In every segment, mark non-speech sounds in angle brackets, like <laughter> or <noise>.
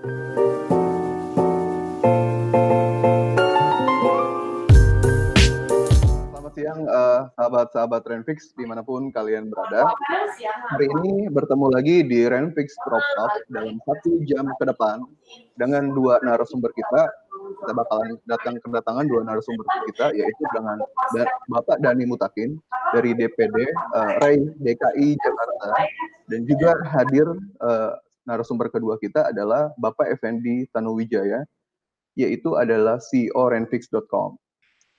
Selamat siang uh, sahabat-sahabat Renfix di mana pun kalian berada. Hari ini bertemu lagi di Renfix Crop Talk dalam satu jam ke depan dengan dua narasumber kita. Kita bakalan datang kedatangan dua narasumber kita yaitu dengan Bapak Dani Mutakin dari DPD uh, RAI DKI Jakarta dan juga hadir uh, narasumber kedua kita adalah Bapak Effendi Tanuwijaya yaitu adalah CEO Renfix.com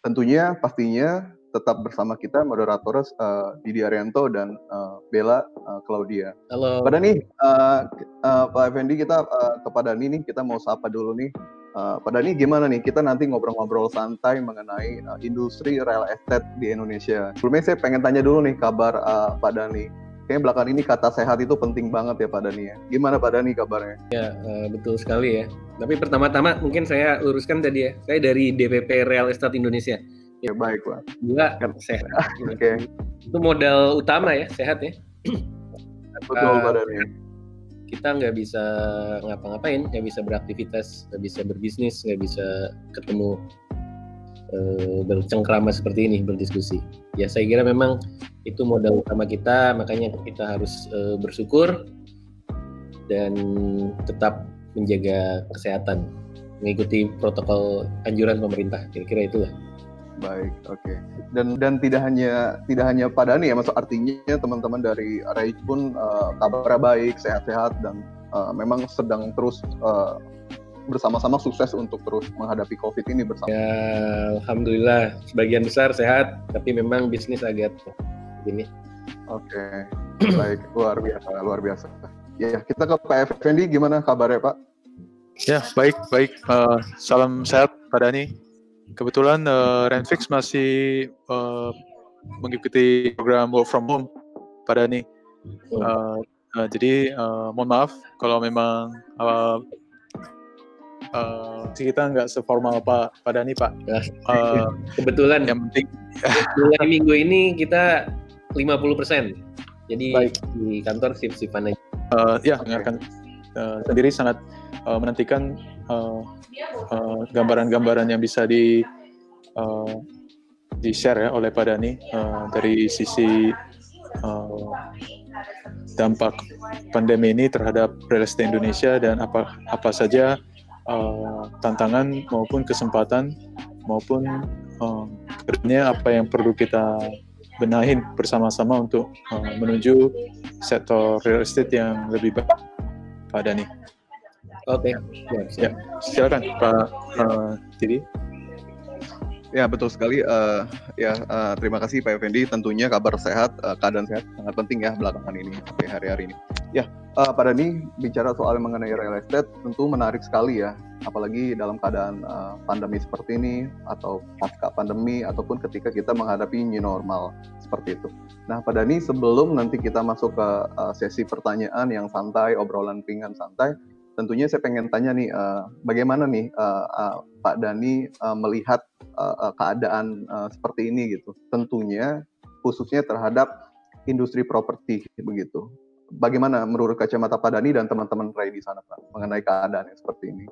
tentunya pastinya tetap bersama kita moderator uh, Didi Arianto dan uh, Bella uh, Claudia. Halo. Pada nih uh, uh, Pak Effendi kita uh, kepada nih nih kita mau sapa dulu nih. Uh, pada nih gimana nih kita nanti ngobrol-ngobrol santai mengenai uh, industri real estate di Indonesia. Sebelumnya saya pengen tanya dulu nih kabar uh, Pak Dani. Kayaknya belakang ini kata sehat itu penting banget ya Pak Dani ya. Gimana Pak Dani kabarnya? Ya uh, betul sekali ya. Tapi pertama-tama mungkin saya luruskan tadi ya. Saya dari DPP Real Estate Indonesia. Ya baik Pak. Juga kan sehat. <laughs> Oke. Okay. Itu modal utama ya sehat ya. <clears throat> Betul Pak Dani. Kita nggak bisa ngapa-ngapain, nggak bisa beraktivitas, nggak bisa berbisnis, nggak bisa ketemu bercengkrama seperti ini berdiskusi. Ya saya kira memang itu modal utama kita, makanya kita harus uh, bersyukur dan tetap menjaga kesehatan, mengikuti protokol anjuran pemerintah. Kira-kira itulah. Baik, oke. Okay. Dan dan tidak hanya tidak hanya pada nih ya, maksud artinya teman-teman dari Raid pun uh, kabarnya baik, sehat-sehat dan uh, memang sedang terus uh, bersama-sama sukses untuk terus menghadapi COVID ini bersama. Ya, alhamdulillah sebagian besar sehat, tapi memang bisnis agak begini. Oke, okay. <clears throat> baik, luar biasa, luar biasa. Ya, kita ke Pak Effendi, gimana kabarnya Pak? Ya, baik, baik. Uh, salam sehat Pak Dani. Kebetulan uh, Renfix masih uh, mengikuti program work from home Pak Dani. Uh, uh, jadi uh, mohon maaf kalau memang uh, uh, kita nggak seformal Pak Pak Dani Pak. Uh, kebetulan yang penting mulai minggu ini kita 50 persen. Jadi Baik. di kantor sip aja. Uh, ya, akan uh, sendiri sangat uh, menantikan gambaran-gambaran uh, uh, yang bisa di uh, di share ya oleh Pak Dani uh, dari sisi uh, dampak pandemi ini terhadap real estate Indonesia dan apa apa saja uh, tantangan maupun kesempatan maupun uh, apa yang perlu kita benahin bersama-sama untuk uh, menuju sektor real estate yang lebih baik, Pak Dani. Oke, okay. ya, ya, silakan Pak uh, Didi. Ya betul sekali. Uh, ya uh, terima kasih Pak Effendi. Tentunya kabar sehat, uh, keadaan sehat sangat penting ya belakangan ini, oke hari-hari ini. Ya, uh, Pak Dani bicara soal mengenai real estate tentu menarik sekali ya, apalagi dalam keadaan uh, pandemi seperti ini atau pasca pandemi ataupun ketika kita menghadapi new normal seperti itu. Nah, Pak Dani sebelum nanti kita masuk ke uh, sesi pertanyaan yang santai, obrolan ringan santai, tentunya saya pengen tanya nih, uh, bagaimana nih uh, uh, Pak Dani uh, melihat uh, keadaan uh, seperti ini gitu. Tentunya khususnya terhadap industri properti begitu. Bagaimana menurut kacamata Pak Dani dan teman-teman Ray di sana Pak mengenai keadaan yang seperti ini?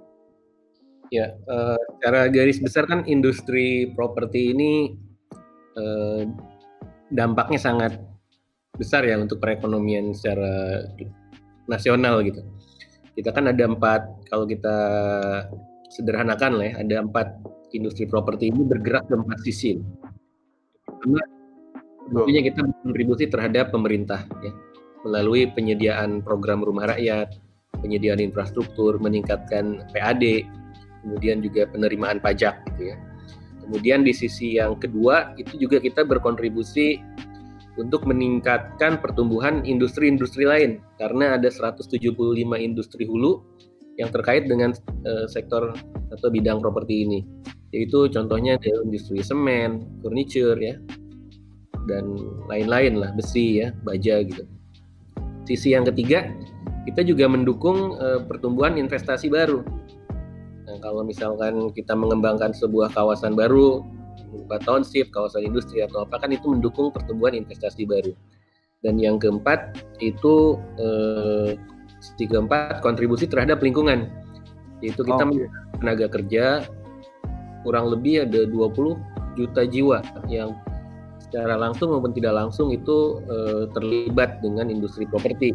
Ya, uh, secara garis besar kan industri properti ini uh, dampaknya sangat besar ya untuk perekonomian secara nasional gitu. Kita kan ada empat, kalau kita sederhanakan lah ya, ada empat industri properti ini bergerak ke empat sisi. Pertama, tentunya kita berkontribusi terhadap pemerintah ya melalui penyediaan program rumah rakyat, penyediaan infrastruktur, meningkatkan PAD, kemudian juga penerimaan pajak gitu ya. Kemudian di sisi yang kedua itu juga kita berkontribusi untuk meningkatkan pertumbuhan industri-industri lain karena ada 175 industri hulu yang terkait dengan uh, sektor atau bidang properti ini. Yaitu contohnya dari industri semen, furniture ya, dan lain-lain lah, besi ya, baja gitu sisi yang ketiga kita juga mendukung uh, pertumbuhan investasi baru. Nah, kalau misalkan kita mengembangkan sebuah kawasan baru, berupa township, kawasan industri atau apa kan itu mendukung pertumbuhan investasi baru. Dan yang keempat itu eh, sisi keempat kontribusi terhadap lingkungan. yaitu kita oh, tenaga kerja kurang lebih ada 20 juta jiwa yang secara langsung maupun tidak langsung itu uh, terlibat dengan industri properti.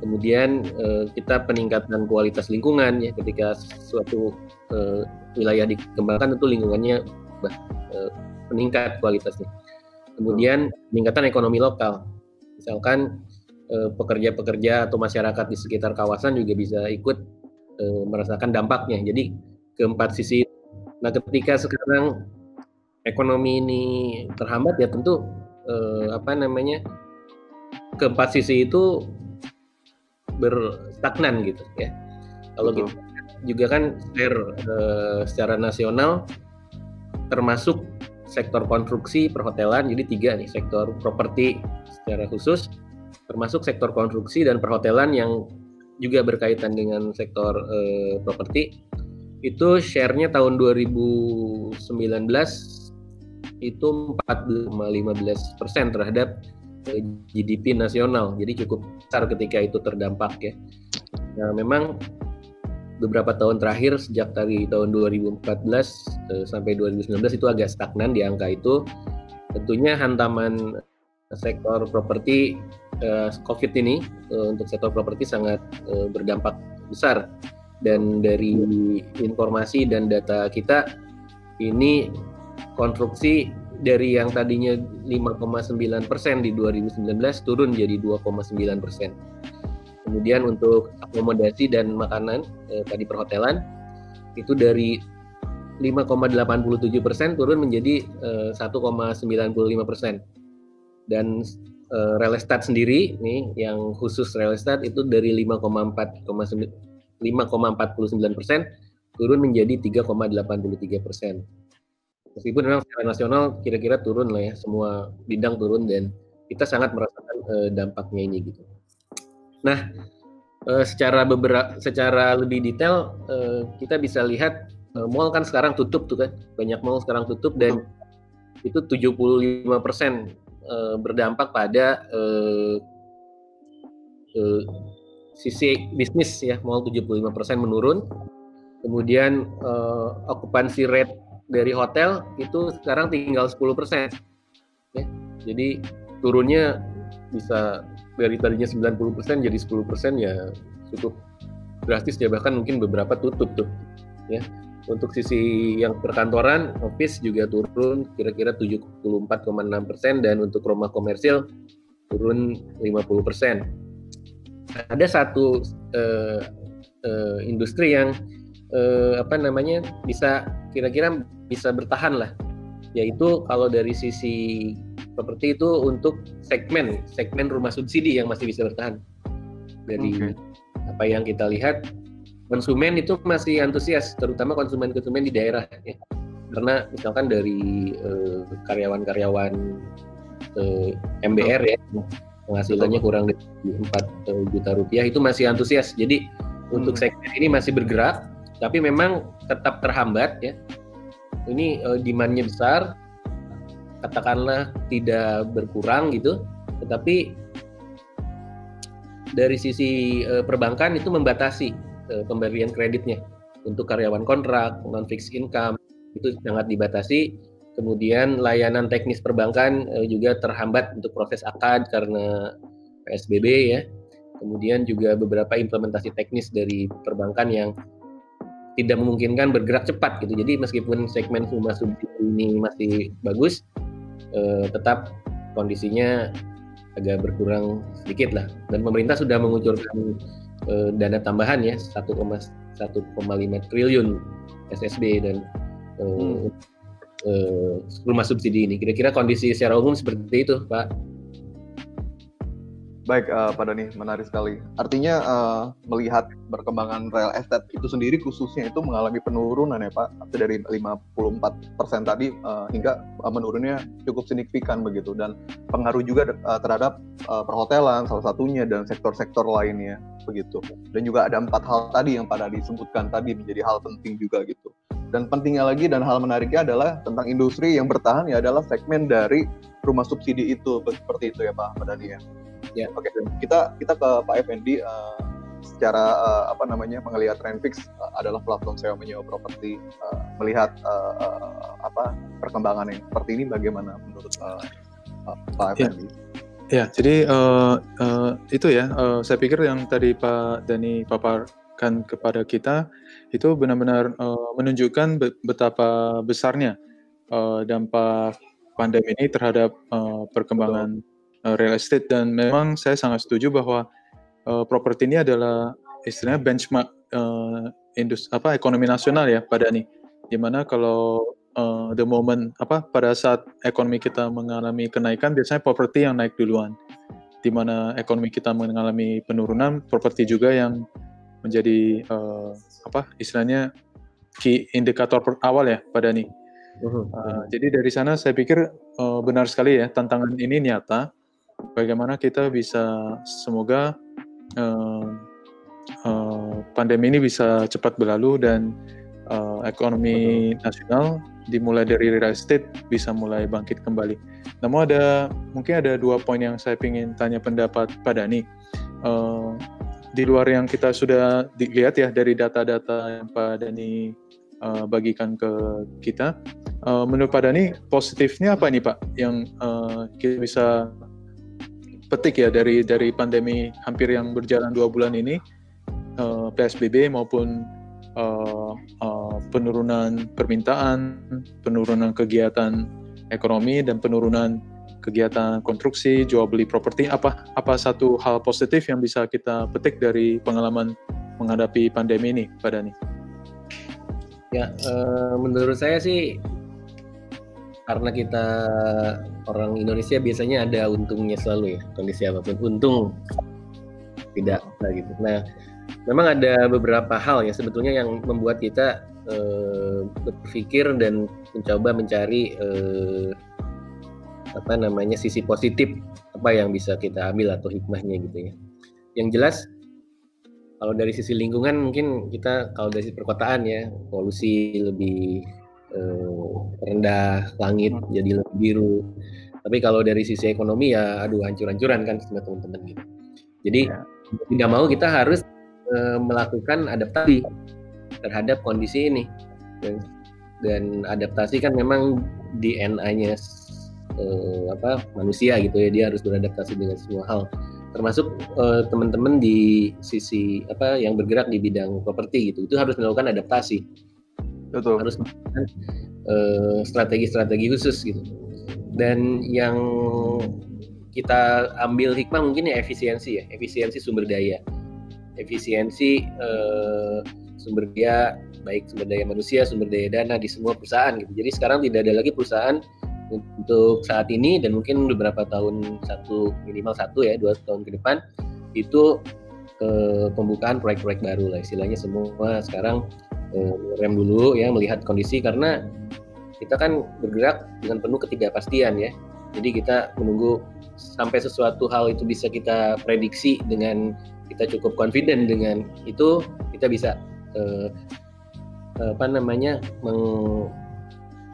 Kemudian uh, kita peningkatan kualitas lingkungan ya ketika suatu uh, wilayah dikembangkan tentu lingkungannya uh, meningkat kualitasnya. Kemudian peningkatan ekonomi lokal. Misalkan pekerja-pekerja atau masyarakat di sekitar kawasan juga bisa ikut merasakan dampaknya. Jadi keempat sisi. Nah, ketika sekarang ekonomi ini terhambat ya tentu eh, apa namanya keempat sisi itu berstagnan gitu ya. Kalau gitu juga kan share eh, secara nasional termasuk sektor konstruksi perhotelan jadi tiga nih sektor properti secara khusus termasuk sektor konstruksi dan perhotelan yang juga berkaitan dengan sektor eh, properti itu share-nya tahun 2019 itu 4,15 persen terhadap eh, GDP nasional. Jadi cukup besar ketika itu terdampak ya. Nah, memang beberapa tahun terakhir sejak dari tahun 2014 eh, sampai 2019 itu agak stagnan di angka itu. Tentunya hantaman sektor properti eh, COVID ini untuk sektor properti sangat berdampak besar dan dari informasi dan data kita ini konstruksi dari yang tadinya 5,9 persen di 2019 turun jadi 2,9 persen. Kemudian untuk akomodasi dan makanan eh, tadi perhotelan itu dari 5,87 persen turun menjadi eh, 1,95 persen. Dan eh, real estate sendiri nih yang khusus real estate itu dari 5,4 5,49 persen turun menjadi 3,83 persen meskipun memang secara nasional kira-kira turun lah ya semua bidang turun dan kita sangat merasakan uh, dampaknya ini gitu. Nah, uh, secara beberapa secara lebih detail uh, kita bisa lihat uh, mall kan sekarang tutup tuh kan. Banyak mall sekarang tutup dan itu 75% uh, berdampak pada uh, uh, sisi bisnis ya, mall 75% menurun. Kemudian uh, okupansi rate dari hotel itu sekarang tinggal 10 persen. Ya. Jadi turunnya bisa dari tadinya 90 persen jadi 10 persen ya cukup drastis ya bahkan mungkin beberapa tutup tuh ya untuk sisi yang perkantoran office juga turun kira-kira 74,6 persen dan untuk rumah komersil turun 50 persen ada satu uh, uh, industri yang uh, apa namanya bisa kira-kira bisa bertahan lah. Yaitu kalau dari sisi properti itu untuk segmen segmen rumah subsidi yang masih bisa bertahan. Dari okay. apa yang kita lihat konsumen itu masih antusias terutama konsumen-konsumen di daerah ya. Karena misalkan dari uh, karyawan-karyawan eh, MBR ya penghasilannya kurang dari 4 juta rupiah itu masih antusias. Jadi hmm. untuk segmen ini masih bergerak tapi memang tetap terhambat ya. Ini uh, demandnya besar. Katakanlah tidak berkurang gitu. Tetapi dari sisi uh, perbankan itu membatasi uh, pemberian kreditnya untuk karyawan kontrak non fixed income itu sangat dibatasi. Kemudian layanan teknis perbankan uh, juga terhambat untuk proses akad karena PSBB ya. Kemudian juga beberapa implementasi teknis dari perbankan yang tidak memungkinkan bergerak cepat gitu. Jadi meskipun segmen rumah subsidi ini masih bagus, eh, tetap kondisinya agak berkurang sedikit lah. Dan pemerintah sudah mengucurkan eh, dana tambahan ya 1,1,5 triliun SSB dan eh, hmm. eh, rumah subsidi ini. Kira-kira kondisi secara umum seperti itu, Pak. Baik, uh, Pak Dani, menarik sekali. Artinya uh, melihat perkembangan real estate itu sendiri khususnya itu mengalami penurunan ya Pak, dari 54 persen tadi uh, hingga uh, menurunnya cukup signifikan begitu dan pengaruh juga uh, terhadap uh, perhotelan salah satunya dan sektor-sektor lainnya begitu. Dan juga ada empat hal tadi yang pada disebutkan tadi menjadi hal penting juga gitu. Dan pentingnya lagi dan hal menariknya adalah tentang industri yang bertahan ya adalah segmen dari rumah subsidi itu seperti itu ya Pak Dani ya. Ya, oke. Okay. Kita kita ke Pak Effendi. Uh, secara uh, apa namanya melihat Renfix uh, adalah platform sewa menyewa properti uh, melihat uh, uh, apa perkembangannya seperti ini bagaimana menurut uh, uh, Pak ya. Effendi? Ya, jadi uh, uh, itu ya uh, saya pikir yang tadi Pak Dani paparkan kepada kita itu benar-benar uh, menunjukkan betapa besarnya uh, dampak pandemi ini terhadap uh, perkembangan uh, real estate. Dan memang saya sangat setuju bahwa uh, properti ini adalah istilahnya benchmark uh, industri apa ekonomi nasional ya pada nih di mana kalau uh, the moment apa pada saat ekonomi kita mengalami kenaikan biasanya properti yang naik duluan. Di mana ekonomi kita mengalami penurunan properti juga yang menjadi uh, apa istilahnya key indikator awal ya pada nih uh, jadi dari sana saya pikir uh, benar sekali ya tantangan ini nyata bagaimana kita bisa semoga uh, uh, pandemi ini bisa cepat berlalu dan uh, ekonomi Betul. nasional dimulai dari real estate bisa mulai bangkit kembali. Namun ada mungkin ada dua poin yang saya ingin tanya pendapat Pak Dani. Uh, di luar yang kita sudah dilihat ya dari data-data yang Pak Dani uh, bagikan ke kita, uh, menurut Pak Dani positifnya apa nih Pak yang uh, kita bisa petik ya dari dari pandemi hampir yang berjalan dua bulan ini uh, PSBB maupun uh, uh, penurunan permintaan, penurunan kegiatan ekonomi dan penurunan kegiatan konstruksi, jual beli properti apa apa satu hal positif yang bisa kita petik dari pengalaman menghadapi pandemi ini Pak Dani? Ya, uh, menurut saya sih karena kita orang Indonesia biasanya ada untungnya selalu ya kondisi apa pun. Untung tidak gitu. Nah memang ada beberapa hal ya sebetulnya yang membuat kita eh, berpikir dan mencoba mencari eh, apa namanya sisi positif apa yang bisa kita ambil atau hikmahnya gitu ya. Yang jelas kalau dari sisi lingkungan mungkin kita kalau dari sisi perkotaan ya polusi lebih eh, rendah, langit hmm. jadi lebih biru. Tapi kalau dari sisi ekonomi ya aduh hancur-hancuran kan sama teman-teman gitu. Jadi ya. tidak mau kita harus eh, melakukan adaptasi terhadap kondisi ini. Dan, dan adaptasi kan memang DNA-nya eh, apa manusia gitu ya dia harus beradaptasi dengan semua hal termasuk uh, teman-teman di sisi apa yang bergerak di bidang properti gitu itu harus melakukan adaptasi Betul. harus uh, strategi-strategi khusus gitu. Dan yang kita ambil hikmah mungkin ya efisiensi ya efisiensi sumber daya. Efisiensi uh, sumber daya baik sumber daya manusia sumber daya dana di semua perusahaan gitu. Jadi sekarang tidak ada lagi perusahaan untuk saat ini dan mungkin beberapa tahun satu minimal satu ya dua tahun ke depan itu ke pembukaan proyek-proyek baru lah istilahnya. Semua sekarang Eh, rem dulu ya melihat kondisi karena kita kan bergerak dengan penuh ketidakpastian ya. Jadi kita menunggu sampai sesuatu hal itu bisa kita prediksi dengan kita cukup confident dengan itu kita bisa uh, apa namanya meng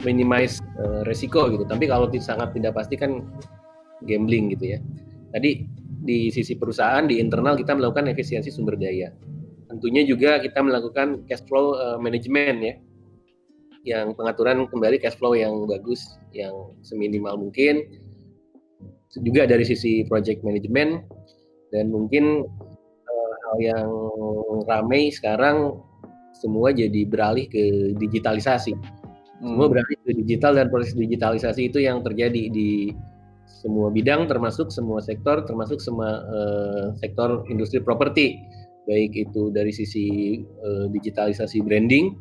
minimize uh, resiko gitu. Tapi kalau sangat tidak pasti kan gambling gitu ya. Tadi di sisi perusahaan di internal kita melakukan efisiensi sumber daya tentunya juga kita melakukan cash flow uh, management ya. Yang pengaturan kembali cash flow yang bagus yang seminimal mungkin. Juga dari sisi project management. Dan mungkin uh, hal yang ramai sekarang semua jadi beralih ke digitalisasi. Hmm. semua beralih ke digital dan proses digitalisasi itu yang terjadi di semua bidang termasuk semua sektor termasuk semua uh, sektor industri properti baik itu dari sisi uh, digitalisasi branding,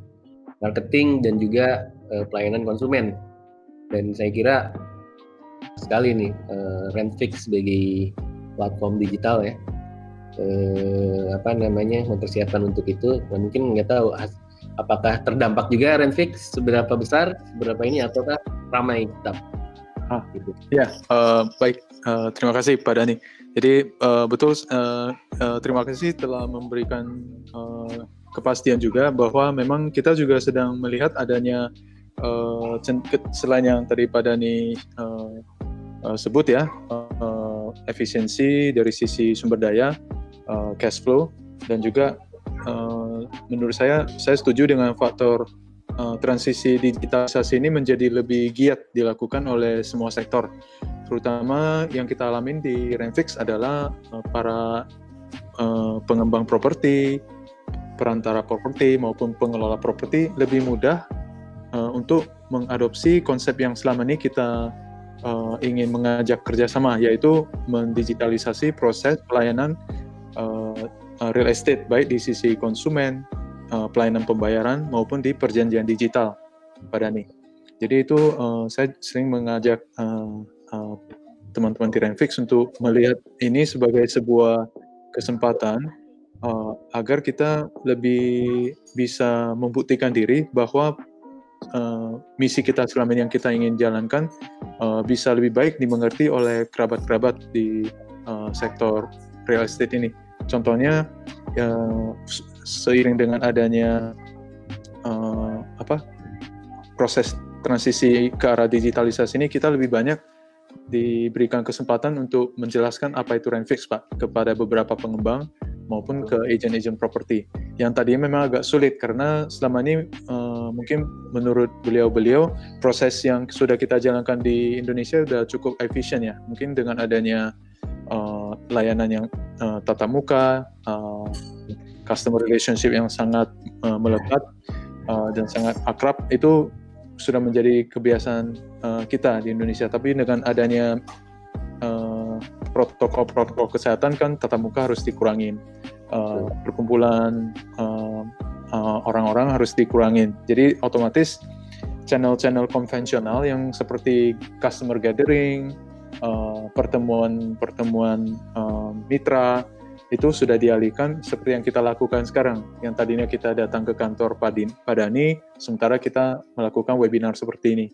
marketing dan juga uh, pelayanan konsumen. Dan saya kira sekali nih uh, Rentfix sebagai platform digital ya apa namanya mempersiapkan untuk itu. Nah, mungkin nggak tahu apakah terdampak juga Rentfix seberapa besar, seberapa ini ataukah ramai tetap. Ah, gitu. Ya, uh, baik. Uh, terima kasih Pak Dani. Jadi uh, betul uh, uh, terima kasih telah memberikan uh, kepastian juga bahwa memang kita juga sedang melihat adanya uh, selain yang tadi Pak Dani uh, uh, sebut ya uh, efisiensi dari sisi sumber daya, uh, cash flow dan juga uh, menurut saya saya setuju dengan faktor uh, transisi digitalisasi ini menjadi lebih giat dilakukan oleh semua sektor. Terutama yang kita alamin di Renfix adalah uh, para uh, pengembang properti perantara properti maupun pengelola properti lebih mudah untuk mengadopsi konsep yang selama ini kita ingin mengajak kerjasama, yaitu mendigitalisasi proses pelayanan real estate, baik di sisi konsumen, uh, pelayanan pembayaran, maupun di perjanjian digital, Pak Dani. Jadi itu uh, saya sering mengajak uh, uh, teman-teman di Renfix untuk melihat ini sebagai sebuah kesempatan uh, agar kita lebih bisa membuktikan diri bahwa uh, misi kita selama ini yang kita ingin jalankan uh, bisa lebih baik dimengerti oleh kerabat-kerabat di uh, sektor real estate ini. Contohnya ya, seiring dengan adanya uh, apa proses transisi ke arah digitalisasi ini kita lebih banyak diberikan kesempatan untuk menjelaskan apa itu Renfix Pak kepada beberapa pengembang maupun ke agent-agent properti. Yang tadinya memang agak sulit karena selama ini uh, mungkin menurut beliau-beliau proses yang sudah kita jalankan di Indonesia sudah cukup efisien ya. Mungkin dengan adanya uh, layanan yang uh, tatap muka, uh, customer relationship yang sangat uh, melekat uh, dan sangat akrab itu sudah menjadi kebiasaan uh, kita di Indonesia. Tapi dengan adanya protokol-protokol kesehatan kan tatap muka harus dikurangin, uh, perkumpulan uh, uh, orang-orang harus dikurangin. Jadi otomatis channel-channel konvensional yang seperti customer gathering, pertemuan-pertemuan uh, mitra itu sudah dialihkan seperti yang kita lakukan sekarang. Yang tadinya kita datang ke kantor Padin, Padani, sementara kita melakukan webinar seperti ini.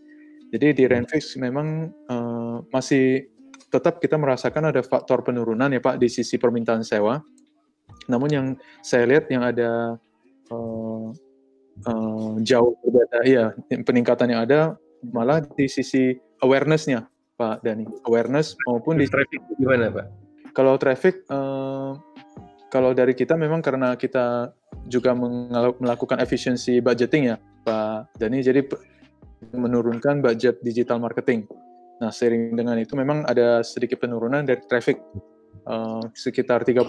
Jadi di Renfix memang uh, masih tetap kita merasakan ada faktor penurunan ya Pak di sisi permintaan sewa. Namun yang saya lihat yang ada uh, uh, jauh berbeda, ya peningkatan yang ada malah di sisi awareness-nya Pak Dani, awareness maupun di traffic gimana Pak? Kalau traffic, uh, kalau dari kita memang karena kita juga melakukan efisiensi budgeting ya Pak Dani, jadi menurunkan budget digital marketing. Nah, sering dengan itu memang ada sedikit penurunan dari traffic uh, sekitar 30%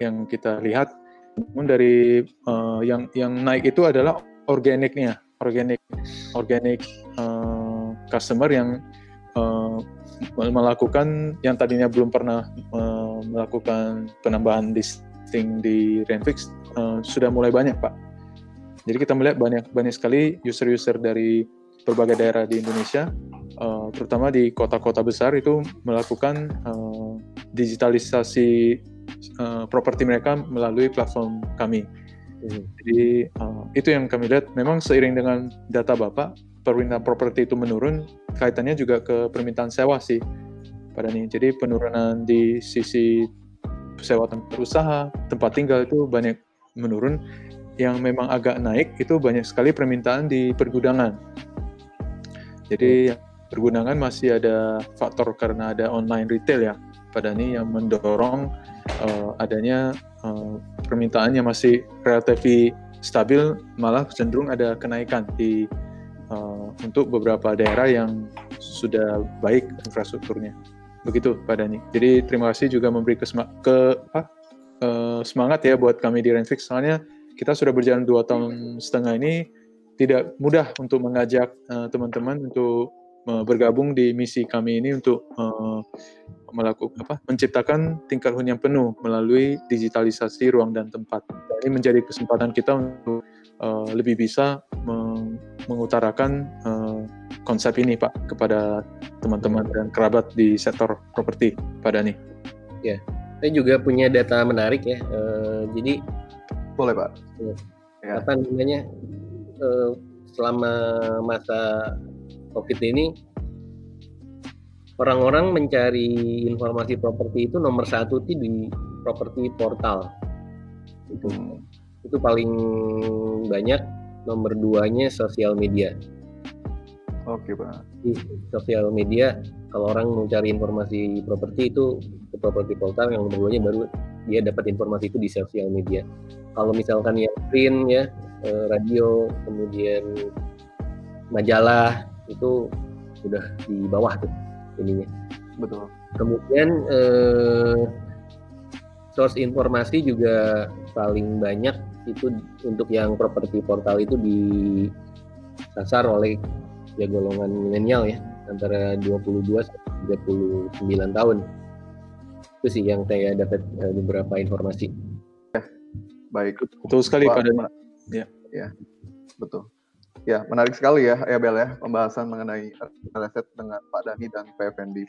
yang kita lihat. Namun dari uh, yang yang naik itu adalah organiknya, organik organik uh, customer yang uh, melakukan yang tadinya belum pernah uh, melakukan penambahan listing di Renfix uh, sudah mulai banyak, Pak. Jadi kita melihat banyak banyak sekali user-user dari berbagai daerah di Indonesia uh, terutama di kota-kota besar itu melakukan uh, digitalisasi uh, properti mereka melalui platform kami. Hmm. Jadi uh, itu yang kami lihat. Memang seiring dengan data bapak permintaan properti itu menurun, kaitannya juga ke permintaan sewa sih pada ini. Jadi penurunan di sisi sewa tempat usaha, tempat tinggal itu banyak menurun. Yang memang agak naik itu banyak sekali permintaan di pergudangan. Jadi hmm pergunangan masih ada faktor karena ada online retail ya pada ini yang mendorong uh, adanya uh, permintaannya masih relatif stabil malah cenderung ada kenaikan di uh, untuk beberapa daerah yang sudah baik infrastrukturnya begitu Pak Dani. Jadi terima kasih juga memberi kesema ke apa, uh, semangat ya buat kami di Renfix soalnya kita sudah berjalan dua tahun setengah ini tidak mudah untuk mengajak teman-teman uh, untuk bergabung di misi kami ini untuk uh, melakukan apa menciptakan tingkat hunian penuh melalui digitalisasi ruang dan tempat. Ini menjadi kesempatan kita untuk uh, lebih bisa meng mengutarakan uh, konsep ini Pak kepada teman-teman dan kerabat di sektor properti Pak Dani. Ya, saya juga punya data menarik ya. Uh, jadi boleh Pak. Ya. Apa namanya? Uh, selama masa COVID ini orang-orang mencari informasi properti itu nomor satu itu di properti portal itu itu paling banyak nomor duanya sosial media oke pak di sosial media kalau orang mencari informasi properti itu ke properti portal yang nomor duanya baru dia dapat informasi itu di sosial media. Kalau misalkan yang print ya, eh, radio, kemudian majalah itu sudah di bawah tuh ininya. Betul. Kemudian eh, source informasi juga paling banyak itu untuk yang properti portal itu disasar oleh ya golongan milenial ya antara 22 sampai 39 tahun. Itu sih yang saya dapat eh, beberapa informasi. Baik. Betul sekali Wah, pada Ya. ya, betul. Ya, menarik sekali ya, ya Bel ya, pembahasan mengenai real estate dengan Pak Dani dan Pak. Ya,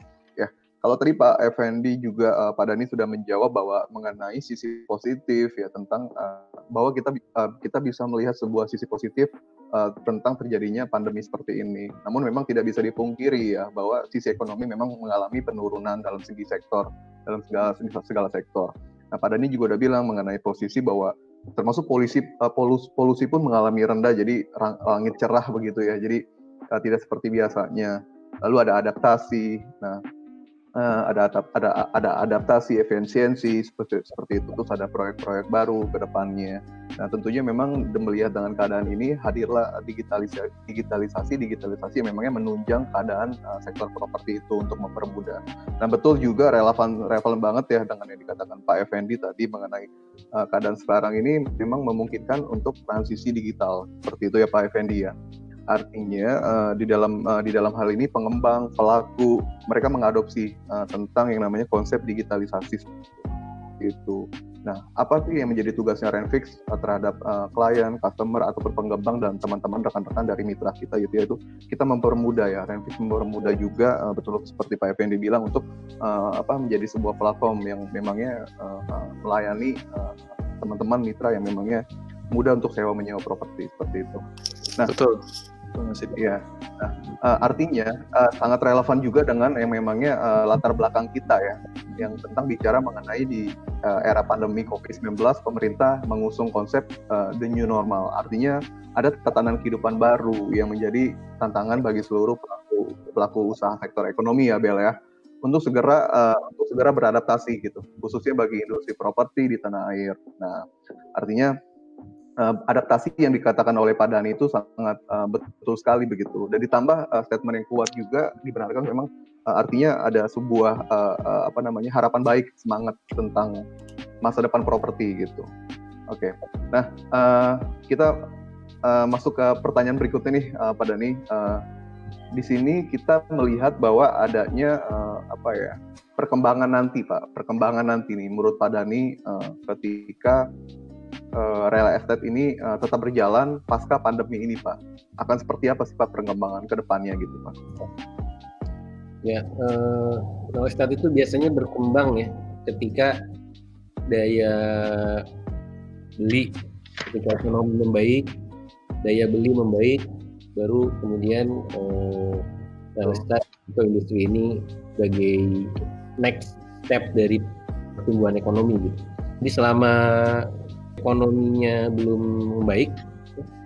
kalau tadi Pak Effendi juga eh, Pak Dani sudah menjawab bahwa mengenai sisi positif ya tentang eh, bahwa kita eh, kita bisa melihat sebuah sisi positif eh, tentang terjadinya pandemi seperti ini. Namun memang tidak bisa dipungkiri ya bahwa sisi ekonomi memang mengalami penurunan dalam segi sektor dalam segala segala sektor. Nah, Pak Dani juga udah bilang mengenai posisi bahwa termasuk polusi uh, polus, polusi pun mengalami rendah jadi rang- langit cerah begitu ya jadi uh, tidak seperti biasanya lalu ada adaptasi nah uh, ada adap- ada ada adaptasi efisiensi seperti seperti itu. Terus ada proyek-proyek baru ke depannya. Nah tentunya memang melihat dengan keadaan ini hadirlah digitalisasi digitalisasi digitalisasi memangnya menunjang keadaan uh, sektor properti itu untuk mempermudah. Nah betul juga relevan relevan banget ya dengan yang dikatakan Pak Effendi tadi mengenai uh, keadaan sekarang ini memang memungkinkan untuk transisi digital. Seperti itu ya Pak Effendi ya. Artinya uh, di dalam uh, di dalam hal ini pengembang pelaku mereka mengadopsi uh, tentang yang namanya konsep digitalisasi itu. Nah, apa sih yang menjadi tugasnya Renfix terhadap uh, klien, customer ataupun pengembang dan teman-teman rekan-rekan dari mitra kita gitu yaitu kita mempermudah ya Renfix mempermudah juga uh, betul seperti Pak Effendi bilang untuk uh, apa menjadi sebuah platform yang memangnya uh, melayani uh, teman-teman mitra yang memangnya mudah untuk sewa menyewa properti seperti itu. Nah, Betul. Betul, Mas. Iya. Nah, uh, artinya uh, sangat relevan juga dengan yang memangnya uh, latar belakang kita ya, yang tentang bicara mengenai di uh, era pandemi COVID-19, pemerintah mengusung konsep uh, the new normal. Artinya ada tatanan kehidupan baru yang menjadi tantangan bagi seluruh pelaku pelaku usaha sektor ekonomi ya, Bel ya, untuk segera uh, untuk segera beradaptasi gitu, khususnya bagi industri properti di tanah air. Nah, artinya uh, adaptasi yang dikatakan oleh Pak Dhani itu sangat uh, betul sekali begitu. Dan ditambah uh, statement yang kuat juga dibenarkan memang uh, artinya ada sebuah uh, uh, apa namanya harapan baik semangat tentang masa depan properti gitu. Oke. Nah, uh, kita uh, masuk ke pertanyaan berikutnya nih uh, Pak Dhani. Uh, di sini kita melihat bahwa adanya uh, apa ya perkembangan nanti Pak, perkembangan nanti nih menurut Pak Dhani uh, ketika uh, real estate ini uh, tetap berjalan pasca pandemi ini Pak? Akan seperti apa sih Pak perkembangan ke depannya gitu Pak? Ya, eh, real estate itu biasanya berkembang ya ketika daya beli, ketika ekonomi membaik, daya beli membaik, baru kemudian eh, real estate atau industri ini sebagai next step dari pertumbuhan ekonomi gitu. Jadi selama ekonominya belum membaik,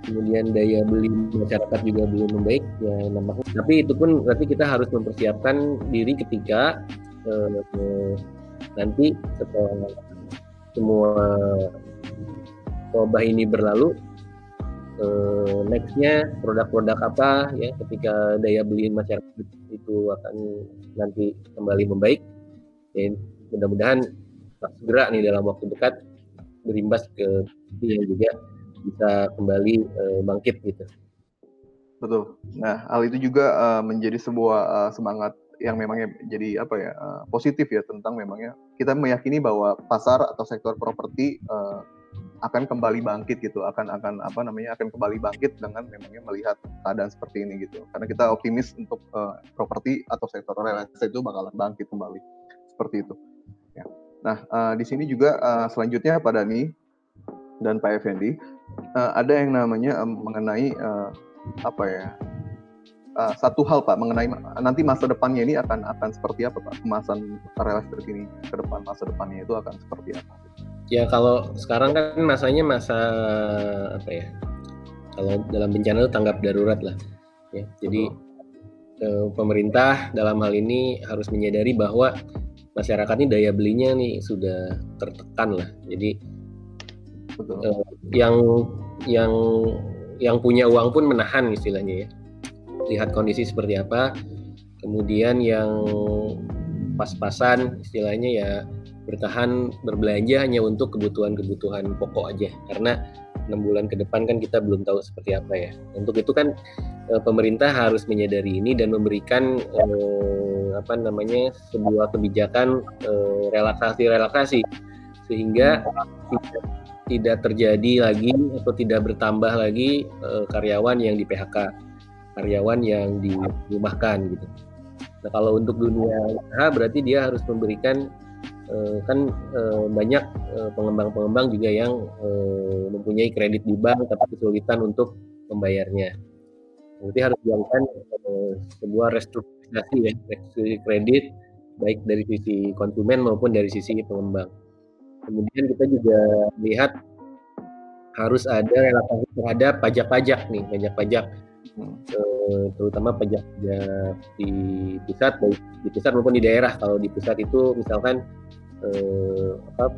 kemudian daya beli masyarakat juga belum membaik, ya nampaknya. Tapi itu pun berarti kita harus mempersiapkan diri ketika eh, nanti setelah semua wabah ini berlalu, eh, nextnya produk-produk apa ya ketika daya beli masyarakat itu akan nanti kembali membaik. Ya, mudah-mudahan segera nih dalam waktu dekat berimbas ke yang juga bisa kembali uh, bangkit gitu. Betul. Nah, hal itu juga uh, menjadi sebuah uh, semangat yang memangnya jadi apa ya uh, positif ya tentang memangnya kita meyakini bahwa pasar atau sektor properti uh, akan kembali bangkit gitu, akan akan apa namanya akan kembali bangkit dengan memangnya melihat keadaan seperti ini gitu. Karena kita optimis untuk uh, properti atau sektor real estate itu bakalan bangkit kembali seperti itu. Ya. Nah, uh, di sini juga uh, selanjutnya Pak Dani dan Pak Effendi uh, ada yang namanya um, mengenai uh, apa ya uh, satu hal Pak mengenai nanti masa depannya ini akan akan seperti apa Pak kemasan real estate ini ke depan masa depannya itu akan seperti apa? Ya kalau sekarang kan masanya masa apa ya? Kalau dalam bencana itu tanggap darurat lah. Ya, jadi eh, pemerintah dalam hal ini harus menyadari bahwa masyarakat ini daya belinya nih sudah tertekan lah. Jadi Betul. eh, yang yang yang punya uang pun menahan istilahnya ya. Lihat kondisi seperti apa. Kemudian yang pas-pasan istilahnya ya bertahan berbelanja hanya untuk kebutuhan-kebutuhan pokok aja karena enam bulan ke depan kan kita belum tahu seperti apa ya. Untuk itu kan eh, pemerintah harus menyadari ini dan memberikan eh, apa namanya sebuah kebijakan eh, relaksasi-relaksasi sehingga tidak, terjadi lagi atau tidak bertambah lagi eh, karyawan yang di PHK, karyawan yang dirumahkan gitu. Nah kalau untuk dunia usaha berarti dia harus memberikan eh, kan eh, banyak eh, pengembang-pengembang juga yang eh, mempunyai kredit di bank tapi kesulitan untuk membayarnya. Berarti harus dilakukan eh, sebuah restrukturisasi ya, restrukturisasi kredit baik dari sisi konsumen maupun dari sisi pengembang. Kemudian kita juga lihat harus ada relaksasi terhadap pajak-pajak nih, pajak-pajak Hmm. eh, terutama pajak pajak di pusat baik di pusat maupun di daerah. Kalau di pusat itu misalkan eh, apa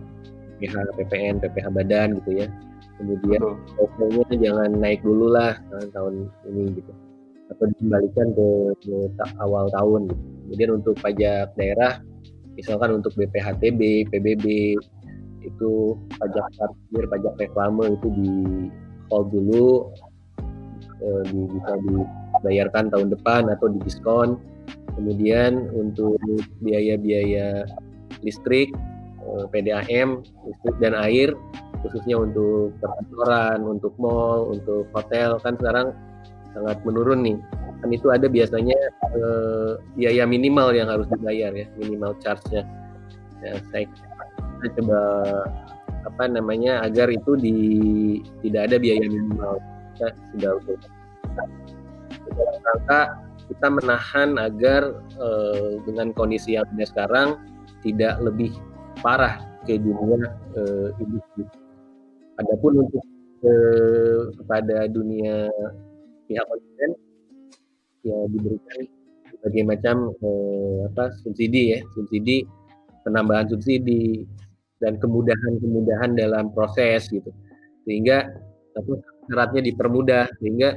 PPH PPN, PPH badan gitu ya. Kemudian pokoknya jangan naik dulu lah eh, tahun ini gitu atau dikembalikan ke, ke awal tahun. Kemudian untuk pajak daerah misalkan untuk BPHTB, PBB itu pajak parkir, pajak reklame itu di hold dulu eh, bisa dibayarkan tahun depan atau di diskon. Kemudian untuk biaya-biaya listrik, eh, PDAM, listrik dan air khususnya untuk perkantoran, untuk mall, untuk hotel kan sekarang sangat menurun nih. Kan itu ada biasanya eh, biaya minimal yang harus dibayar ya, minimal charge-nya. Ya, saya kita coba apa namanya agar itu di tidak ada biaya minimal. Kita sudah untuk rangka kita menahan agar eh, dengan kondisi yang ada sekarang tidak lebih parah ke dunia eh, industri. Adapun untuk eh, kepada dunia pihak konsumen ya diberikan berbagai macam eh, apa subsidi ya subsidi penambahan subsidi dan kemudahan-kemudahan dalam proses gitu. Sehingga apa, syaratnya dipermudah sehingga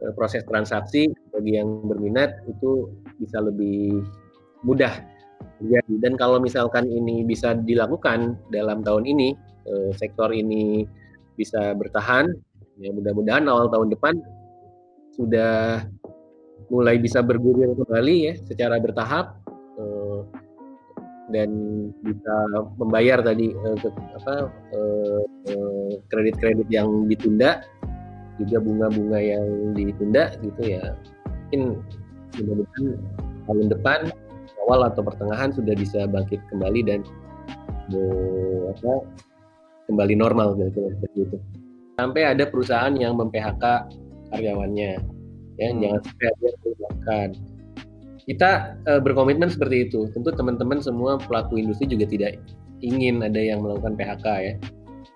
eh, proses transaksi bagi yang berminat itu bisa lebih mudah. Terjadi dan kalau misalkan ini bisa dilakukan dalam tahun ini eh, sektor ini bisa bertahan ya mudah-mudahan awal tahun depan sudah mulai bisa bergulir kembali ya secara bertahap eh, dan bisa membayar tadi eh, apa eh, kredit-kredit yang ditunda juga bunga-bunga yang ditunda gitu ya. Mungkin mudah-mudahan tahun depan awal atau pertengahan sudah bisa bangkit kembali dan eh, apa kembali normal gitu seperti itu. Sampai ada perusahaan yang mem-PHK karyawannya. Ya Hmm. jangan sampai ada yang kita eh, berkomitmen seperti itu. Tentu teman-teman semua pelaku industri juga tidak ingin ada yang melakukan PHK ya.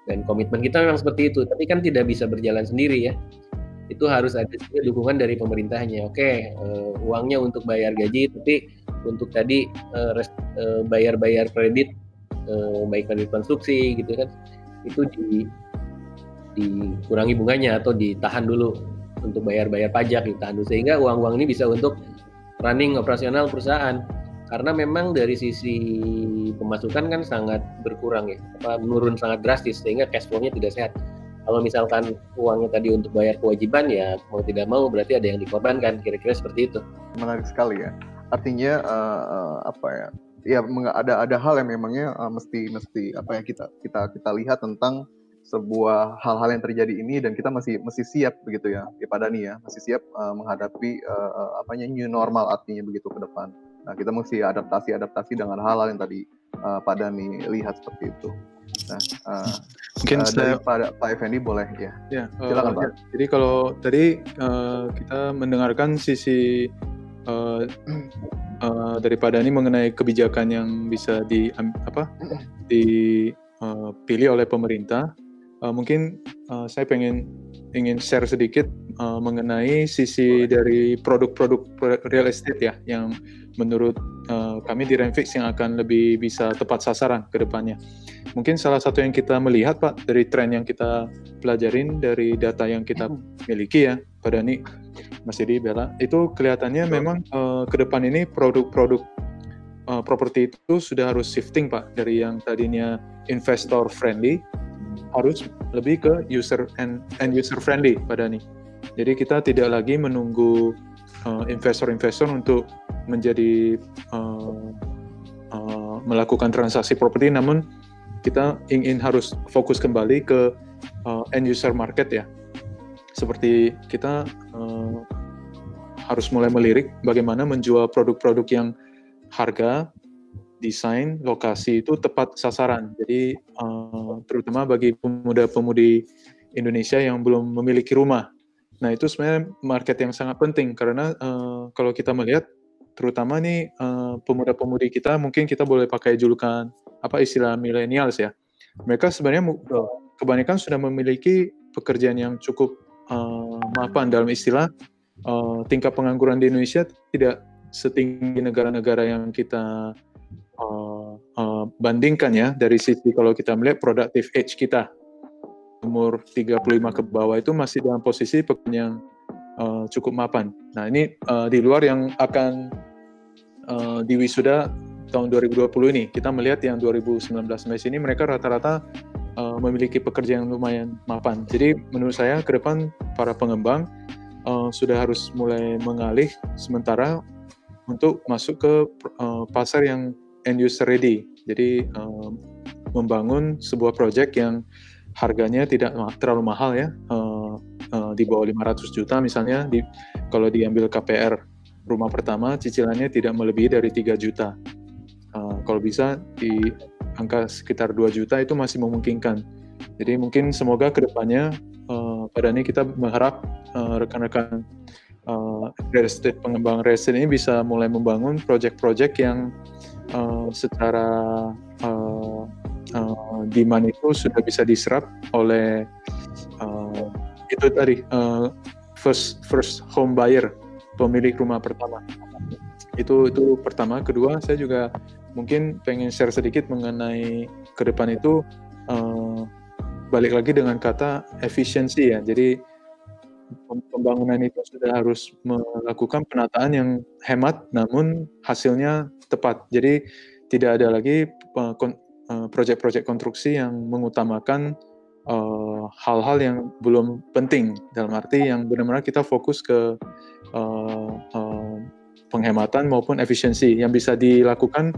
Dan komitmen kita memang seperti itu. Tapi kan tidak bisa berjalan sendiri ya. Itu harus ada juga dukungan dari pemerintahnya. Oke eh, uangnya untuk bayar gaji tapi untuk tadi eh, res- eh, bayar-bayar kredit eh, baik kredit konstruksi gitu kan itu di dikurangi bunganya atau ditahan dulu untuk bayar-bayar pajak ditahan dulu sehingga uang-uang ini bisa untuk running operasional perusahaan karena memang dari sisi pemasukan kan sangat berkurang ya apa menurun sangat drastis sehingga cash flow-nya tidak sehat kalau misalkan uangnya tadi untuk bayar kewajiban ya mau tidak mau berarti ada yang dikorbankan kira-kira seperti itu menarik sekali ya. Artinya eh, apa ya? Ya ada ada hal yang memangnya eh, mesti mesti apa ya kita kita kita lihat tentang sebuah hal-hal yang terjadi ini dan kita masih masih siap begitu ya, ya Pak Dani ya, masih siap eh, menghadapi eh, apanya new normal artinya begitu ke depan. Nah kita mesti adaptasi adaptasi dengan hal-hal yang tadi eh, Pak Dani lihat seperti itu. Nah, eh, Mungkin eh, saya dari Pak Pak Effendi boleh ya. Ya, Silakan, Pak. ya. Jadi kalau tadi eh, kita mendengarkan sisi eh, <clears throat> eh, daripada ini mengenai kebijakan yang bisa di apa dipilih oleh pemerintah, eh, mungkin eh, saya pengen ingin share sedikit uh, mengenai sisi dari produk-produk real estate ya yang menurut uh, kami di Renfix yang akan lebih bisa tepat sasaran ke depannya. Mungkin salah satu yang kita melihat Pak dari tren yang kita pelajarin dari data yang kita miliki ya pada ini Mas Didi Bella itu kelihatannya memang uh, ke depan ini produk-produk uh, properti itu sudah harus shifting Pak dari yang tadinya investor friendly harus lebih ke user and, and user friendly pada nih. Jadi kita tidak lagi menunggu uh, investor-investor untuk menjadi uh, uh, melakukan transaksi properti, namun kita ingin harus fokus kembali ke uh, end user market ya. Seperti kita uh, harus mulai melirik bagaimana menjual produk-produk yang harga desain lokasi itu tepat sasaran. Jadi uh, terutama bagi pemuda-pemudi Indonesia yang belum memiliki rumah. Nah itu sebenarnya market yang sangat penting karena uh, kalau kita melihat terutama nih uh, pemuda-pemudi kita mungkin kita boleh pakai julukan apa istilah millennials ya. Mereka sebenarnya kebanyakan sudah memiliki pekerjaan yang cukup uh, mapan dalam istilah uh, tingkat pengangguran di Indonesia tidak setinggi negara-negara yang kita bandingkan ya dari sisi kalau kita melihat productive age kita umur 35 ke bawah itu masih dalam posisi pekerjaan yang uh, cukup mapan. Nah ini uh, di luar yang akan uh, di wisuda tahun 2020 ini kita melihat yang 2019 sampai sini mereka rata-rata uh, memiliki pekerjaan yang lumayan mapan. Jadi menurut saya ke depan para pengembang uh, sudah harus mulai mengalih sementara untuk masuk ke uh, pasar yang end user ready. Jadi um, membangun sebuah project yang harganya tidak terlalu mahal ya, uh, uh, di bawah 500 juta misalnya. Di, kalau diambil KPR rumah pertama, cicilannya tidak melebihi dari 3 juta. Uh, kalau bisa di angka sekitar 2 juta itu masih memungkinkan. Jadi mungkin semoga ke depannya uh, pada ini kita berharap rekan-rekan uh, real estate pengembang real estate ini bisa mulai membangun project-project yang uh, secara uh, uh, demand itu sudah bisa diserap oleh uh, itu tadi uh, first first home buyer pemilik rumah pertama. Itu itu pertama. Kedua saya juga mungkin pengen share sedikit mengenai ke depan itu uh, balik lagi dengan kata efisiensi ya. Jadi pembangunan itu sudah harus melakukan penataan yang hemat namun hasilnya tepat. Jadi tidak ada lagi uh, proyek-proyek konstruksi yang mengutamakan uh, hal-hal uh, yang belum penting dalam arti yang benar-benar kita fokus ke uh, uh, penghematan maupun efisiensi yang bisa dilakukan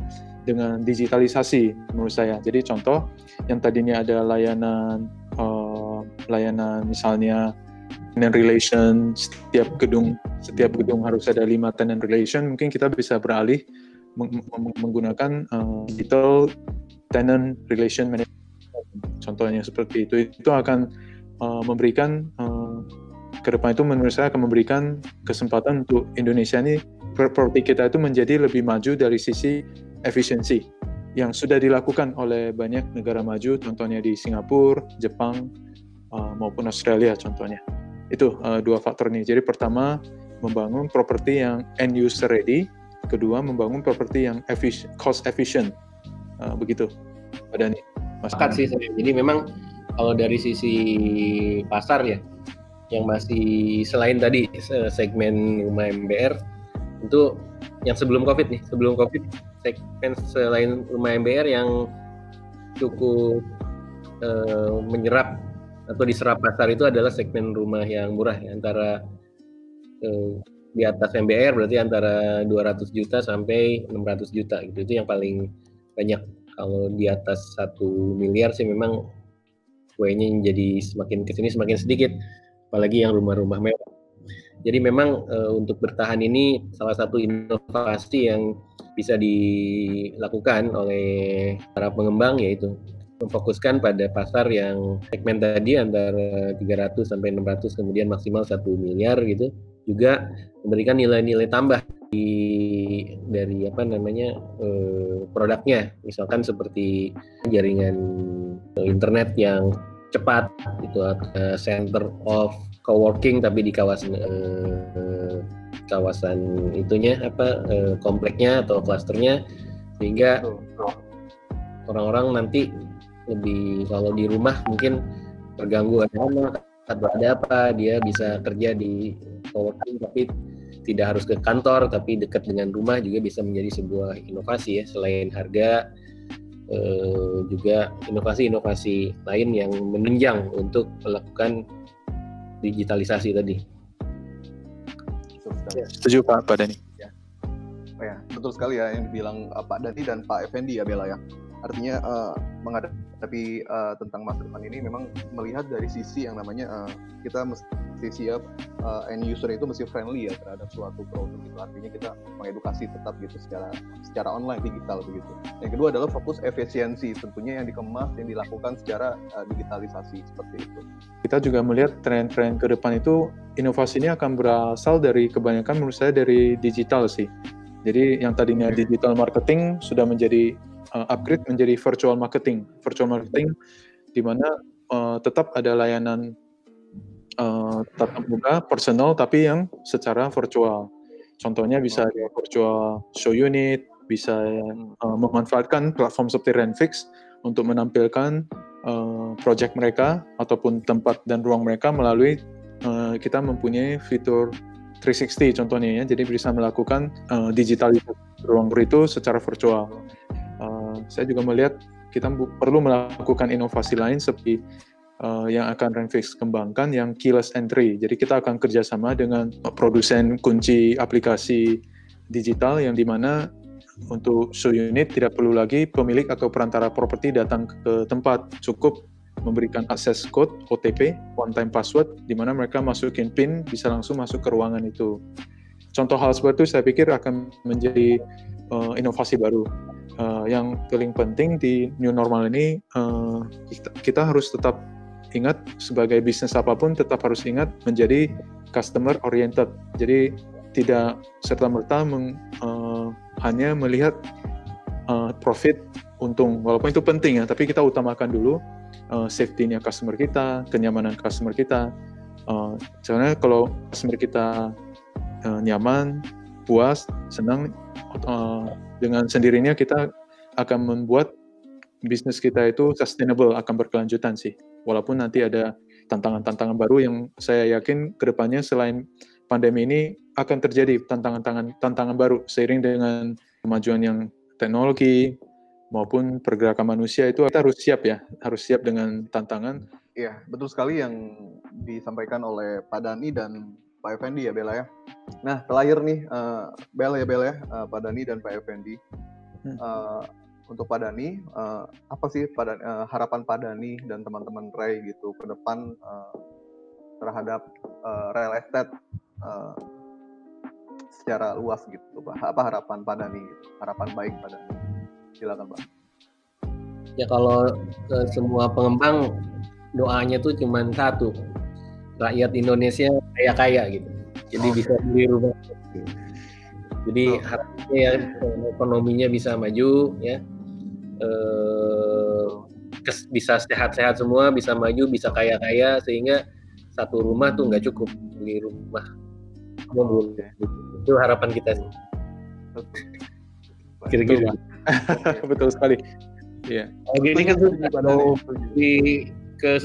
dengan digitalisasi menurut saya. Jadi contoh yang tadinya ada layanan uh, layanan misalnya tenant relation setiap gedung setiap gedung harus ada lima tenant relation. Mungkin kita bisa beralih meng menggunakan uh, digital tenant relation management. Contohnya seperti itu. Itu akan uh, memberikan uh, ke depan itu menurut saya akan memberikan kesempatan untuk Indonesia ini properti kita itu menjadi lebih maju dari sisi efisiensi yang sudah dilakukan oleh banyak negara maju. Contohnya di Singapura, Jepang uh, maupun Australia contohnya. Itu uh, dua faktor ini. Jadi pertama membangun properti yang end user ready, kedua membangun properti yang efficient, cost efficient. Uh, begitu. Pada nih. Mas sih saya. Jadi memang kalau dari sisi pasar ya yang masih selain tadi segmen rumah MBR itu yang sebelum Covid nih, sebelum Covid segmen selain rumah MBR yang cukup uh, menyerap atau diserap pasar itu adalah segmen rumah yang murah ya, antara eh, di atas MBR berarti antara 200 juta sampai 600 juta gitu. Itu yang paling banyak. Kalau di atas satu miliar sih memang kuenya jadi semakin ke sini semakin sedikit apalagi yang rumah-rumah mewah. Jadi memang e, untuk bertahan ini salah satu inovasi yang bisa dilakukan oleh para pengembang yaitu memfokuskan pada pasar yang segmen tadi antara 300 sampai 600 kemudian maksimal 1 miliar gitu juga memberikan nilai-nilai tambah di dari apa namanya eh, produknya. Misalkan seperti jaringan internet yang cepat itu center of co-working tapi di kawasan uh, kawasan itunya apa uh, kompleknya atau klasternya sehingga orang-orang nanti lebih kalau di rumah mungkin terganggu ada anak atau ada apa dia bisa kerja di co-working tapi tidak harus ke kantor tapi dekat dengan rumah juga bisa menjadi sebuah inovasi ya selain harga eh, juga inovasi-inovasi lain yang menunjang untuk melakukan digitalisasi tadi. Setuju Pak Pak Dani. Ya. Oh ya, betul sekali ya yang dibilang uh, Pak Dani dan Pak Effendi ya Bella ya. Artinya uh, menghadapi uh, tentang masa depan ini memang melihat dari sisi yang namanya uh, kita mesti siap uh, end user itu mesti friendly ya terhadap suatu produk itu artinya kita mengedukasi tetap gitu secara secara online digital begitu. Yang kedua adalah fokus efisiensi tentunya yang dikemas yang dilakukan secara uh, digitalisasi seperti itu. Kita juga melihat tren-tren ke depan itu inovasi ini akan berasal dari kebanyakan menurut saya dari digital sih. Jadi yang tadinya digital marketing sudah menjadi uh, upgrade menjadi virtual marketing. Virtual marketing di mana uh, tetap ada layanan uh, tatap muka personal tapi yang secara virtual. Contohnya bisa ada virtual show unit, bisa uh, memanfaatkan platform seperti Renfix untuk menampilkan uh, project mereka ataupun tempat dan ruang mereka melalui uh, kita mempunyai fitur 360 contohnya ya, jadi bisa melakukan uh, digitalisasi ruang itu secara virtual saya juga melihat kita perlu melakukan inovasi lain seperti uh, yang akan Renfix kembangkan yang keyless entry. Jadi kita akan kerjasama dengan produsen kunci aplikasi digital yang di mana untuk show unit tidak perlu lagi pemilik atau perantara properti datang ke tempat, cukup memberikan akses code OTP one time password di mana mereka masukin PIN bisa langsung masuk ke ruangan itu. Contoh hal seperti itu saya pikir akan menjadi uh, inovasi baru uh, yang paling penting di new normal ini uh, kita, kita harus tetap ingat sebagai bisnis apa pun tetap harus ingat menjadi customer oriented. Jadi tidak serta merta uh, hanya melihat uh, profit untung walaupun itu penting ya tapi kita utamakan dulu uh, safety-nya customer kita kenyamanan customer kita uh, karena kalau customer kita uh, nyaman puas senang uh, dengan sendirinya kita akan membuat bisnis kita itu sustainable, akan berkelanjutan sih. Walaupun nanti ada tantangan-tantangan baru yang saya yakin ke depannya selain pandemi ini akan terjadi tantangan-tantangan tantangan baru seiring dengan kemajuan yang teknologi maupun pergerakan manusia itu kita harus siap ya, harus siap dengan tantangan. Iya, betul sekali yang disampaikan oleh Pak Dani dan Pak Effendi ya Bella ya. Nah, terakhir nih uh, Bella ya Bella ya, uh, Pak Dani dan Pak Effendi. Uh, untuk Pak Dani, uh, apa sih pada uh, harapan Pak Dani dan teman-teman Ray gitu ke depan uh, terhadap uh, real estate uh, secara luas gitu, Pak? Apa harapan Pak Dani? Gitu? Harapan baik Pak Dani? Silakan Pak. Ya kalau uh, semua pengembang doanya tuh cuma satu, rakyat Indonesia kaya-kaya gitu. Jadi oh. bisa beli rumah. Jadi oh. harapannya ya ekonominya bisa maju ya eh, bisa sehat-sehat semua, bisa maju, bisa kaya-kaya sehingga satu rumah tuh nggak cukup beli rumah. Itu harapan kita sih. Kira-kira. <laughs> Betul sekali. Iya. Yeah. Gini kan kalau di ke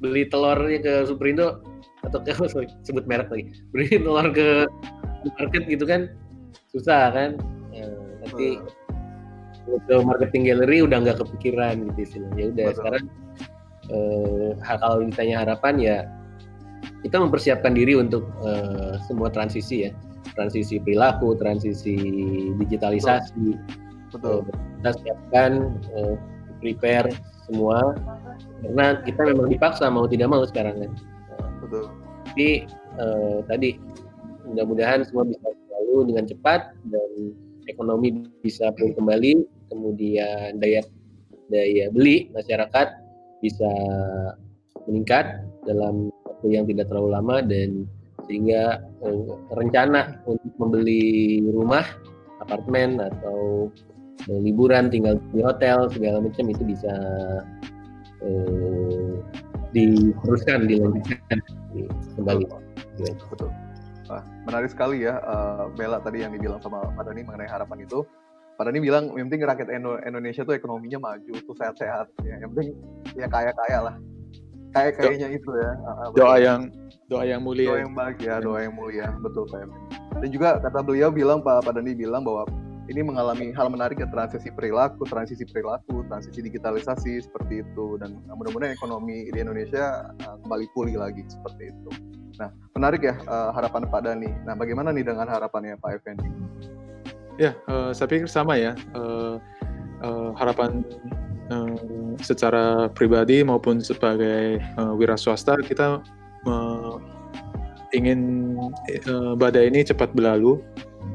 beli telurnya ke Superindo atau <laughs> ke sorry, sebut merek lagi. Beli telur ke market gitu kan susah kan? Ya, nanti ke marketing gallery udah nggak kepikiran gitu istilahnya ya udah sekarang eh, kalau ditanya harapan ya kita mempersiapkan diri untuk eh, semua transisi ya. Transisi perilaku transisi digitalisasi. Betul, betul. Eh, kita siapkan eh, prepare semua. Karena kita memang dipaksa mau tidak mau sekarang kan betul. Tapi eh, tadi mudah-mudahan semua bisa selalu dengan cepat dan ekonomi bisa pulih kembali kemudian daya daya beli masyarakat bisa meningkat dalam waktu yang tidak terlalu lama dan sehingga eh, rencana untuk membeli rumah, apartemen atau eh, liburan tinggal di hotel segala macam itu bisa diteruskan dilanjutkan kembali. Betul. Wah, menarik sekali ya uh, Bella tadi yang dibilang sama Pak Dani mengenai harapan itu. Pak Dani bilang yang penting rakyat Indonesia tuh ekonominya maju, tuh sehat-sehat. Ya, yang penting ya kaya-kaya lah. Kayak kayaknya itu ya. Uh, doa yang doa yang mulia. Doa yang bahagia, doa yang mulia, betul Pak. Dan juga kata beliau bilang Pak Pak Dani bilang bahwa ini mengalami hal menarik ya transisi perilaku, transisi perilaku, transisi digitalisasi seperti itu dan mudah-mudahan ekonomi di Indonesia uh, kembali pulih lagi seperti itu. Nah, menarik ya uh, harapan Pak Dani. Nah, bagaimana nih dengan harapannya Pak Effendi? Ya, uh, saya pikir sama ya. Uh, uh, harapan uh, secara pribadi maupun sebagai uh, wira swasta kita uh, ingin uh, badai ini cepat berlalu.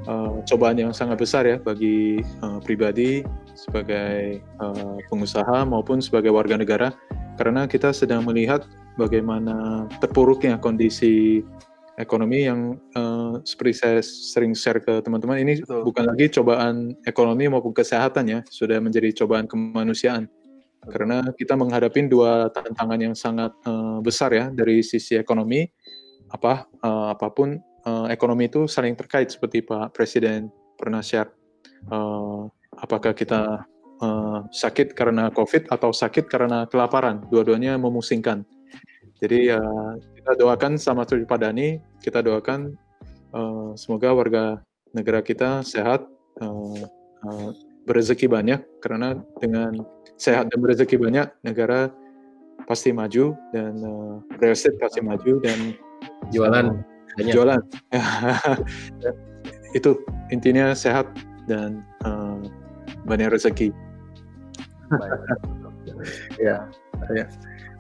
Uh, cobaan yang sangat besar ya bagi uh, pribadi sebagai uh, pengusaha maupun sebagai warga negara. Karena kita sedang melihat bagaimana terpuruknya kondisi ekonomi yang uh, seperti saya sering share ke teman-teman ini Betul. bukan lagi cobaan ekonomi maupun kesehatan ya sudah menjadi cobaan kemanusiaan. Karena kita menghadapi dua tantangan yang sangat uh, besar ya dari sisi ekonomi apa uh, apa pun uh, ekonomi itu saling terkait seperti Pak Presiden pernah share uh, apakah kita uh, sakit karena COVID atau sakit karena kelaparan. Dua-duanya memusingkan. Jadi ya kita doakan sama seperti Pak Dani, kita doakan uh, semoga warga negara kita sehat, uh, uh, berezeki banyak karena dengan sehat dan berezeki banyak negara pasti maju dan uh, real estate pasti maju dan jualan uh, jualan <laughs> itu intinya sehat dan uh, banyak rezeki. ya, ya.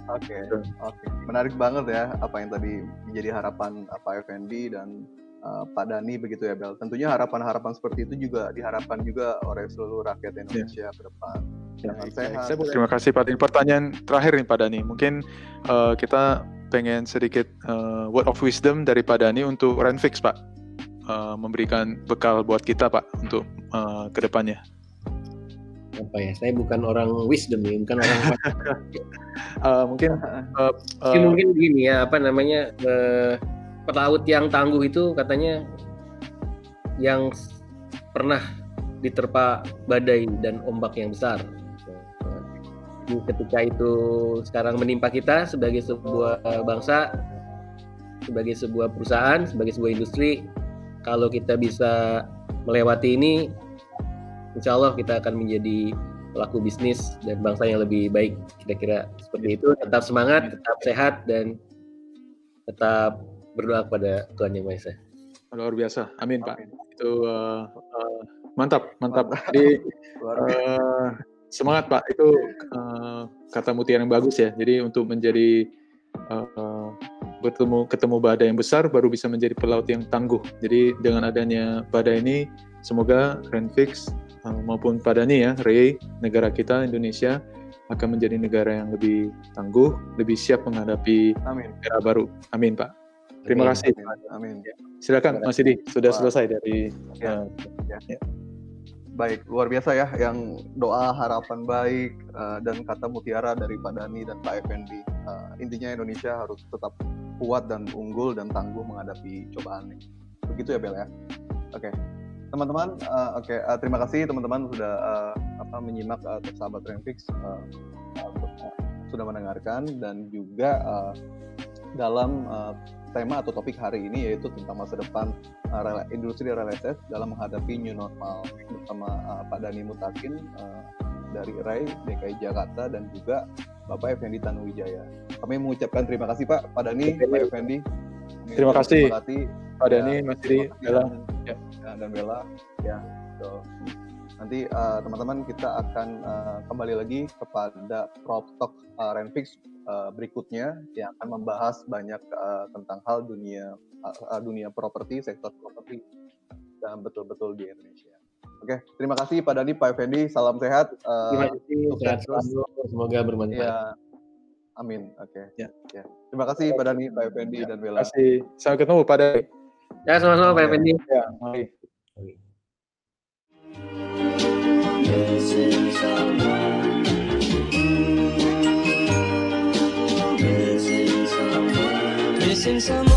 Oke, okay, oke. Okay. Menarik banget ya apa yang tadi menjadi harapan Pak Effendi dan uh, Pak Dani begitu ya Bel. Tentunya harapan-harapan seperti itu juga diharapkan juga oleh seluruh rakyat Indonesia yeah. ke depan. Ya, sehat. Saya terima kasih Pak Dani. Pertanyaan terakhir nih Pak Dani. Mungkin uh, kita pengen sedikit uh, word of wisdom dari Pak Dani untuk Renfix Pak. Uh, memberikan bekal buat kita Pak untuk uh, ke depannya apa ya? Saya bukan orang wisdom ya bukan orang uh, <laughs> mungkin uh, uh, mungkin begini ya apa namanya uh, pelaut yang tangguh itu katanya yang pernah diterpa badai dan ombak yang besar ketika itu sekarang menimpa kita sebagai sebuah bangsa sebagai sebuah perusahaan sebagai sebuah industri kalau kita bisa melewati ini insya Allah kita akan menjadi pelaku bisnis dan bangsa yang lebih baik kira-kira seperti itu. Tetap semangat tetap sehat dan tetap berdoa kepada Tuhan yang Maha Esa. Luar biasa. Amin, amin. pak itu uh, uh, mantap mantap. Jadi uh, semangat pak itu uh, kata mutiara yang bagus ya jadi untuk menjadi uh, bertemu ketemu badai yang besar baru bisa menjadi pelaut yang tangguh jadi dengan adanya badai ini semoga Renfix Eh, maupun pada nih ya, Ray, negara kita Indonesia akan menjadi negara yang lebih tangguh, lebih siap menghadapi Amin. era baru. Amin, Pak. Terima Amin. kasih. Amin. Ya. Silakan, Mas Didi, sudah Wah. selesai dari. Ya. Uh, ya. Ya. Baik, luar biasa ya, yang doa harapan baik uh, dan kata mutiara dari Pak Dani dan Pak Effendi. Uh, intinya Indonesia harus tetap kuat dan unggul dan tangguh menghadapi cobaan ini. Begitu ya Bel ya. Oke. Okay teman-teman uh, oke okay, uh, eh, terima kasih teman-teman sudah uh, apa menyimak uh, sahabat Renfix uh, uh, sudah mendengarkan dan juga uh, dalam uh, tema atau topik hari ini yaitu tentang masa depan uh, industri real estate dalam menghadapi new normal bersama uh, Pak Dani Mutakin uh, dari RAI DKI Jakarta dan juga Bapak Effendi Tanuwijaya. Kami mengucapkan terima kasih Pak, Pak Dani, Pak Effendi. Terima kasih. Terima kasih Pak Dani, Mas Didi, ya, dan Bella ya so, nanti uh, teman-teman kita akan uh, kembali lagi kepada Prop Talk uh, Renfix uh, berikutnya yang akan membahas banyak uh, tentang hal dunia uh, dunia properti sektor properti dan betul-betul di Indonesia. Oke, terima kasih Pak Dani, Pak Effendi, salam sehat. Uh, terima kasih, sehat selalu, semoga bermanfaat. Ya, amin. Oke. Okay. Ya. ya. Terima kasih Pak Dani, Pak Effendi ya, dan Bella. Terima kasih. Sampai ketemu Pak Dani. Ya, sama-sama Pak Effendi. Ya, mari. This is our missing someone